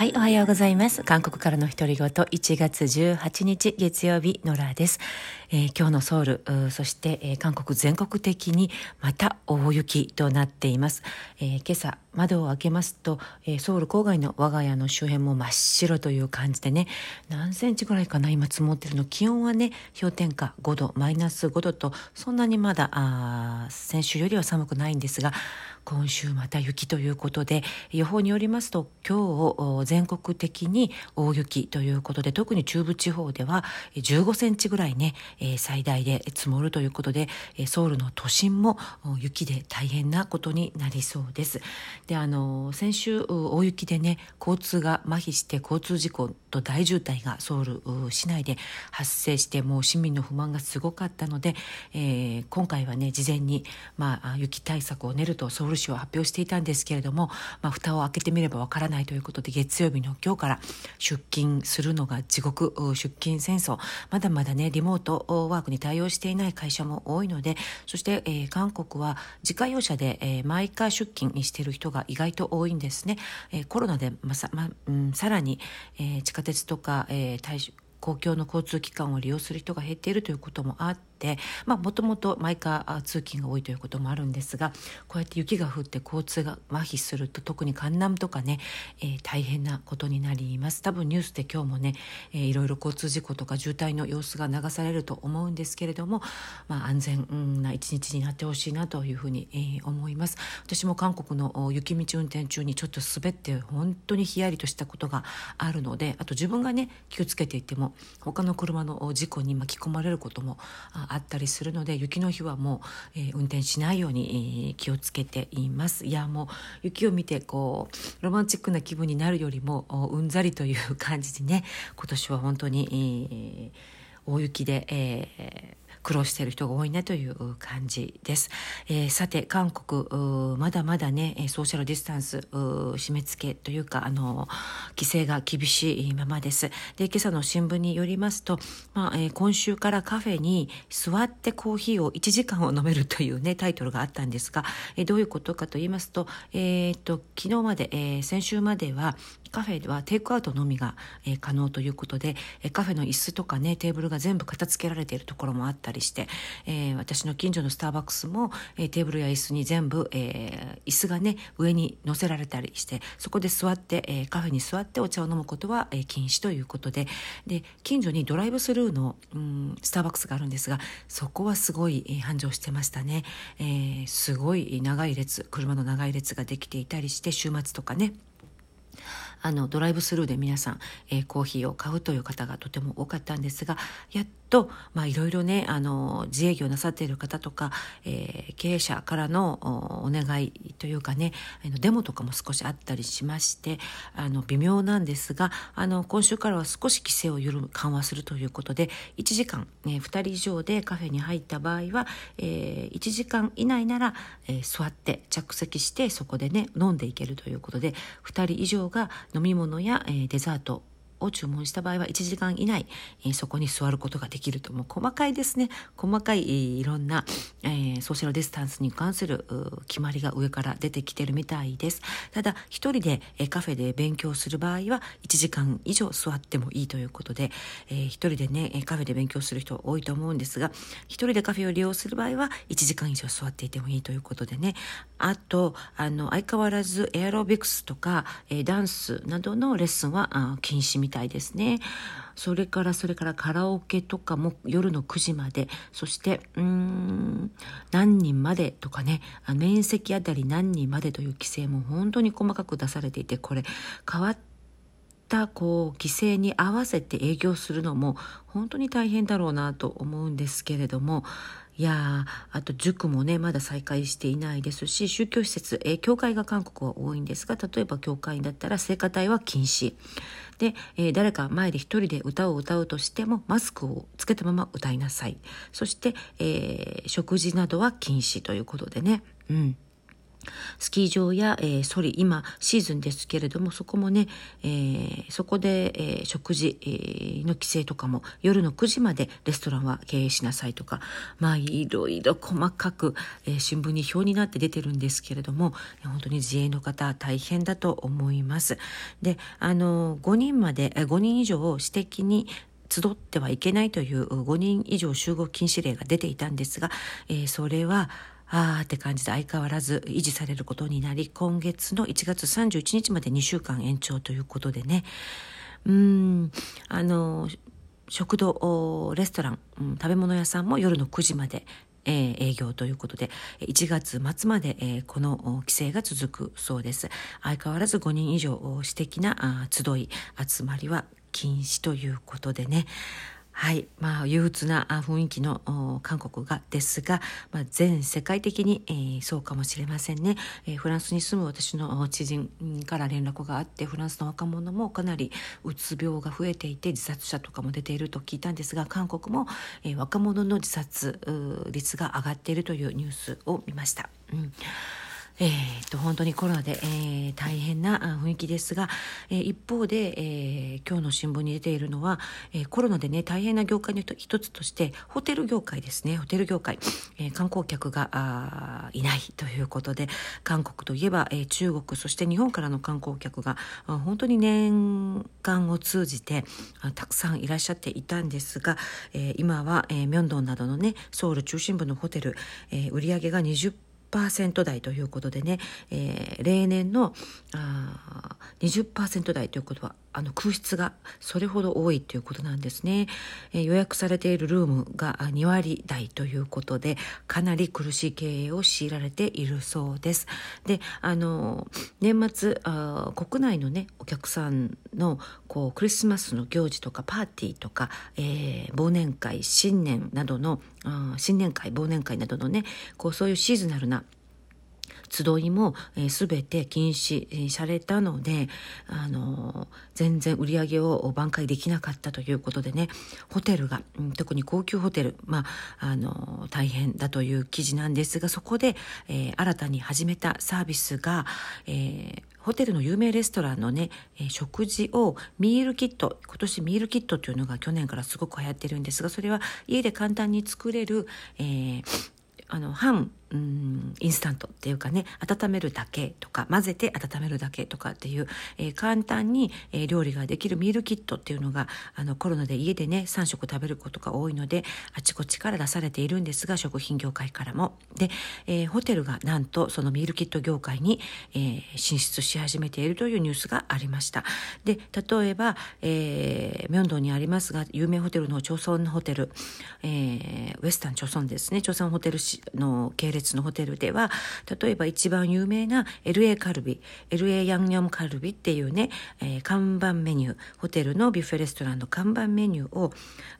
はい、おはようございます。韓国からの独り言、1月18日月曜日、ノラです。えー、今日のソウル、そして、えー、韓国全国的にまた大雪となっています。えー、今朝、窓を開けますと、えソウル郊外の我が家の周辺も真っ白という感じでね、何センチぐらいかな、今積もってるの。気温はね、氷点下5度、マイナス5度と、そんなにまだ、あ先週よりは寒くないんですが、今週また雪ということで予報によりますと今日全国的に大雪ということで特に中部地方では15センチぐらいね最大で積もるということでソウルの都心も雪で大変なことになりそうです。であの先週大雪でね交通が麻痺して交通事故と大渋滞がソウル市内で発生してもう市民の不満がすごかったので、えー、今回はね事前に、まあ、雪対策を練るとソウル市は発表していたんですけれども、まあ、蓋を開けてみればわからないということで月曜日の今日から出勤するのが地獄出勤戦争まだまだねリモートワークに対応していない会社も多いのでそして、えー、韓国は自家用車で、えー、毎回出勤にしている人が意外と多いんですね。えー、コロナでまさ、まうん、さらに、えー、地下鉄とか、えー、公共の交通機関を利用する人が減っているということもあって、もともと毎回通勤が多いということもあるんですがこうやって雪が降って交通が麻痺すると特に江南とかね、えー、大変なことになります。多分ニュースで今日もね、えー、いろいろ交通事故とか渋滞の様子が流されると思うんですけれども、まあ、安全な一日になってほしいなというふうに、えー、思います。私も韓国の雪道運転中にちょっと滑って本当にヒヤリとしたことがあるのであと自分がね気をつけていても他の車の事故に巻き込まれることもあったりするので雪の日はもう、えー、運転しないように、えー、気をつけています。いやもう雪を見てこうロマンチックな気分になるよりもうんざりという感じでね今年は本当に、えー、大雪で、えー苦労している人が多いなという感じです。えー、さて韓国まだまだねソーシャルディスタンス締め付けというかあの規制が厳しいままです。で今朝の新聞によりますと、まあえー、今週からカフェに座ってコーヒーを1時間を飲めるというねタイトルがあったんですが、えー、どういうことかと言いますと,、えー、と昨日まで、えー、先週まではカフェではテイクアウトのみが、えー、可能ということで、えー、カフェの椅子とかねテーブルが全部片付けられているところもあったりして、えー、私の近所のスターバックスも、え、テーブルや椅子に全部、え、椅子がね上に乗せられたりしてそこで座って、え、カフェに座ってお茶を飲むことは、え、禁止ということでで近所にドライブスルーの、うん、スターバックスがあるんですがそこはすごい、え、繁盛してましたね、え、すごい長い列車の長い列ができていたりして週末とかね。あのドライブスルーで皆さん、えー、コーヒーを買うという方がとても多かったんですがやっと、まあ、いろいろねあの自営業なさっている方とか、えー、経営者からのお願いというかねデモとかも少しあったりしましてあの微妙なんですがあの今週からは少し規制を緩緩和するということで1時間、えー、2人以上でカフェに入った場合は、えー、1時間以内なら、えー、座って着席してそこでね飲んでいけるということで2人以上が飲み物や、えー、デザートを注文した場合は1時間以内、えー、そこに座ることができると。もう細かいですね。細かい、いろんな、えー、ソーシャルディスタンスに関する決まりが上から出てきてるみたいです。ただ一人で、えー、カフェで勉強する場合は1時間以上座ってもいいということで、えー、一人でねカフェで勉強する人多いと思うんですが一人でカフェを利用する場合は1時間以上座っていてもいいということでね。あとあの相変わらずエアロビクスとか、えー、ダンスなどのレッスンはあ禁止みたいですね。それからそれからカラオケとかも夜の9時までそしてうん何人までとかね面積あたり何人までという規制も本当に細かく出されていてこれ変わったこう規制に合わせて営業するのも本当に大変だろうなと思うんですけれどもいやあと塾もねまだ再開していないですし宗教施設、えー、教会が韓国は多いんですが例えば教会だったら聖歌隊は禁止。で、えー、誰か前で一人で歌を歌うとしてもマスクをつけたまま歌いなさい。そして、えー、食事などは禁止ということでね。うん。スキー場や、えー、ソリ今シーズンですけれどもそこもね、えー、そこで、えー、食事、えー、の規制とかも夜の9時までレストランは経営しなさいとかまあいろいろ細かく、えー、新聞に表になって出てるんですけれども本当に自営の方大変だと思います。であの5人まで5人以上を私的に集ってはいけないという5人以上集合禁止令が出ていたんですが、えー、それはあーって感じで相変わらず維持されることになり今月の1月31日まで2週間延長ということでね。うんあの食堂レストラン、うん、食べ物屋さんも夜の9時までえー、営業ということで1月末まで、えー、この規制が続くそうです。相変わらず5人以上私的な集い集まりは禁止ということでね。はい、まあ、憂鬱な雰囲気の韓国がですが、まあ、全世界的に、えー、そうかもしれませんね、えー、フランスに住む私の知人から連絡があってフランスの若者もかなりうつ病が増えていて自殺者とかも出ていると聞いたんですが韓国も、えー、若者の自殺率が上がっているというニュースを見ました。うん。えー、と本当にコロナで、えー、大変な雰囲気ですが、えー、一方で、えー、今日の新聞に出ているのは、えー、コロナでね大変な業界の一つとしてホテル業界ですね。ホテル業界、えー、観光客があいないということで韓国といえば、えー、中国そして日本からの観光客が本当に年間を通じてたくさんいらっしゃっていたんですが、えー、今は、えー、ミョンドンなどのねソウル中心部のホテル、えー、売上が20% 10%台ということでね、えー、例年のあ20%台ということはあの空室がそれほど多いということなんですね、えー、予約されているルームが2割台ということでかなり苦しい経営を強いられているそうです。であの年末あ国内のねお客さんのこうクリスマスの行事とかパーティーとか、えー、忘年会新年などのあ新年会忘年会などのねこうそういうシーズナルな集いも、えー、全て禁止されたので、あの全然売り上げを挽回できなかったということでねホテルが、特に高級ホテル、まあ、あの大変だという記事なんですがそこで、えー、新たに始めたサービスが、えーホテルの有名レストランのね、えー、食事をミールキット今年ミールキットというのが去年からすごく流行ってるんですがそれは家で簡単に作れる、えー、あの半うんインスタントっていうかね温めるだけとか混ぜて温めるだけとかっていう、えー、簡単に、えー、料理ができるミールキットっていうのがあのコロナで家でね3食食べることが多いのであちこちから出されているんですが食品業界からも。で、えー、ホテルがなんとそのミールキット業界に、えー、進出し始めているというニュースがありました。で例えば、えー、ミョンドンにありますが有名ホテルの朝鮮ホテル、えー、ウエスタン朝鮮ですね。朝鮮ホテルの系列列のホテルでは例えば一番有名な LA カルビ LA ヤンニョムカルビっていうね、えー、看板メニューホテルのビュッフェレストランの看板メニューを、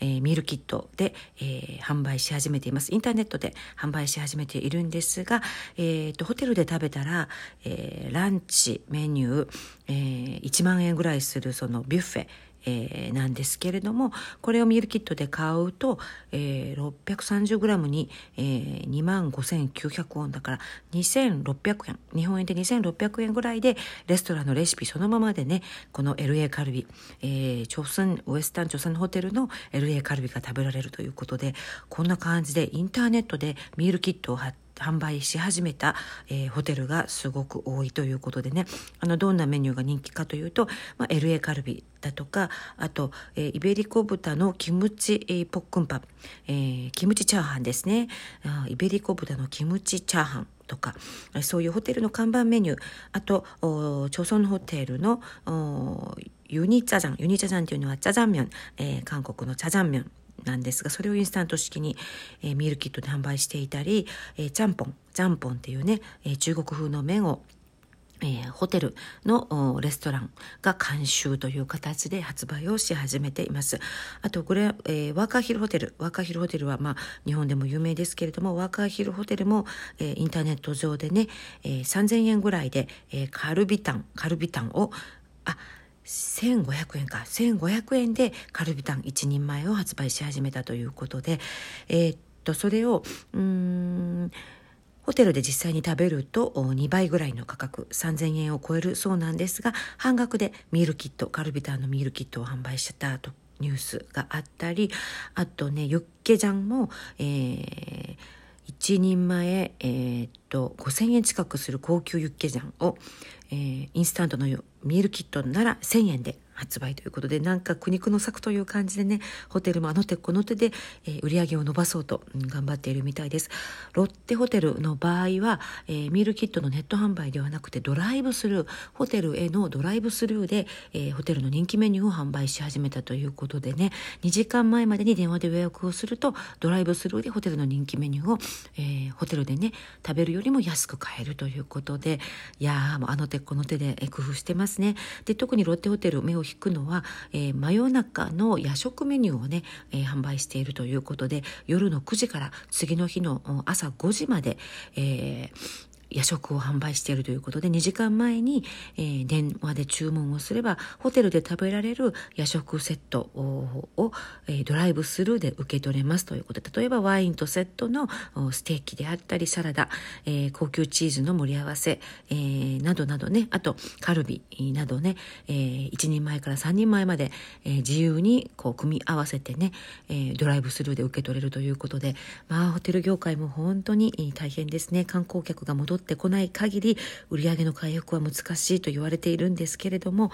えー、ミールキットで、えー、販売し始めています。インターネットで販売し始めているんですが、えーと、ホテルで食べたら、えー、ランチメニュー、えー、1万円ぐらいするそのビュッフェえー、なんですけれどもこれをミールキットで買うと、えー、630g に、えー、2万5900ウォンだから2600円。日本円で2600円ぐらいでレストランのレシピそのままでねこの LA カルビ、えー、朝鮮ウエスタン朝鮮ホテルの LA カルビが食べられるということでこんな感じでインターネットでミールキットを貼って販売し始めた、えー、ホテルがすごく多いということでね。あのどんなメニューが人気かというと、まあ、LA カルビだとかあと、えー、イベリコ豚のキムチ、えー、볶음밥、えー、キムチチャーハンですね。あイベリコ豚のキムチチャーハンとかそういうホテルの看板メニュー。あと朝鮮ホテルの유니짜장 유니짜장 というのはチャジャンミョン、えー、韓国のチャジャンミョンなんですがそれをインスタント式に、えー、ミールキットで販売していたり、えー、チャンポンチャンポンっていうね、えー、中国風の麺をえー、ホテルのレストランが監修という形で発売をし始めています。あとこれ、えー、ワーカーヒルホテルワーカーヒルホテルは、まあ、日本でも有名ですけれどもワーカーヒルホテルも、えー、インターネット上でね、えー、3000円ぐらいで、えー、カルビタンカルビタンをあ1500円か。1500円でカルビタン1人前を発売し始めたということで、えー、っとそれをうんホテルで実際に食べると2倍ぐらいの価格。3000円を超えるそうなんですが半額でミールキットカルビターのミールキットを販売してたとニュースがあったりあとねユッケジャンも、えー、1人前、えー、っと5,000円近くする高級ユッケジャンを、えー、インスタントのよミールキットなら1,000円で発売ということでなんか苦肉の策という感じでねホテルもあの手この手で、えー、売り上げを伸ばそうと、うん、頑張っているみたいです。ロッテホテルの場合は、えー、ミールキットのネット販売ではなくてドライブスルーホテルへのドライブスルーで、えー、ホテルの人気メニューを販売し始めたということでね2時間前までに電話で予約をするとドライブスルーでホテルの人気メニューを、えー、ホテルでね食べるよりも安く買えるということでいやもうあの手この手で工夫してますね。で特にロッテホテル目を引くのは、えー、真夜中の夜食メニューをね、えー、販売しているということで夜の9時から次の日の朝5時まで、えー、夜食を販売しているということで2時間前に、えー、電話で注文をすればホテルで食べられる夜食セットを、えー、ドライブスルーで受け取れますということで例えばワインとセットのステーキであったりサラダ、えー、高級チーズの盛り合わせ、えー、などなどねあとカルビなどね、えー、1人前から3人前まで、えー、自由にこう組み合わせてね、えー、ドライブスルーで受け取れるということでまあホテル業界も本当に大変ですね。観光客が戻ってこない限り売上の回復は難しいと言われているんですけれども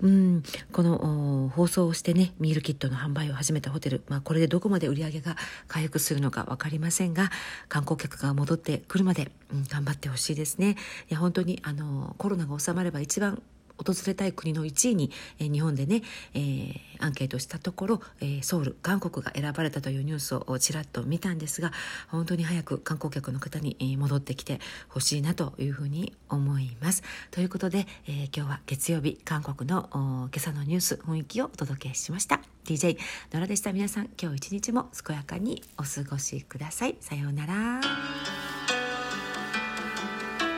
うん、この放送をしてねミールキットの販売を始めたホテル、まあ、これでどこまで売り上げが回復するのか分かりませんが観光客が戻ってくるまで、うん、頑張ってほしいですね。いや本当にあのコロナが収まれば一番訪れたい国の1位に、えー、日本でね、えー、アンケートしたところ、えー、ソウル韓国が選ばれたというニュースをちらっと見たんですが本当に早く観光客の方に、え、戻ってきてほしいなというふうに思います。ということで、えー、今日は月曜日韓国の今朝のニュース雰囲気をお届けしました。DJ ノラでした皆さん今日一日も健やかにお過ごしください。さようなら。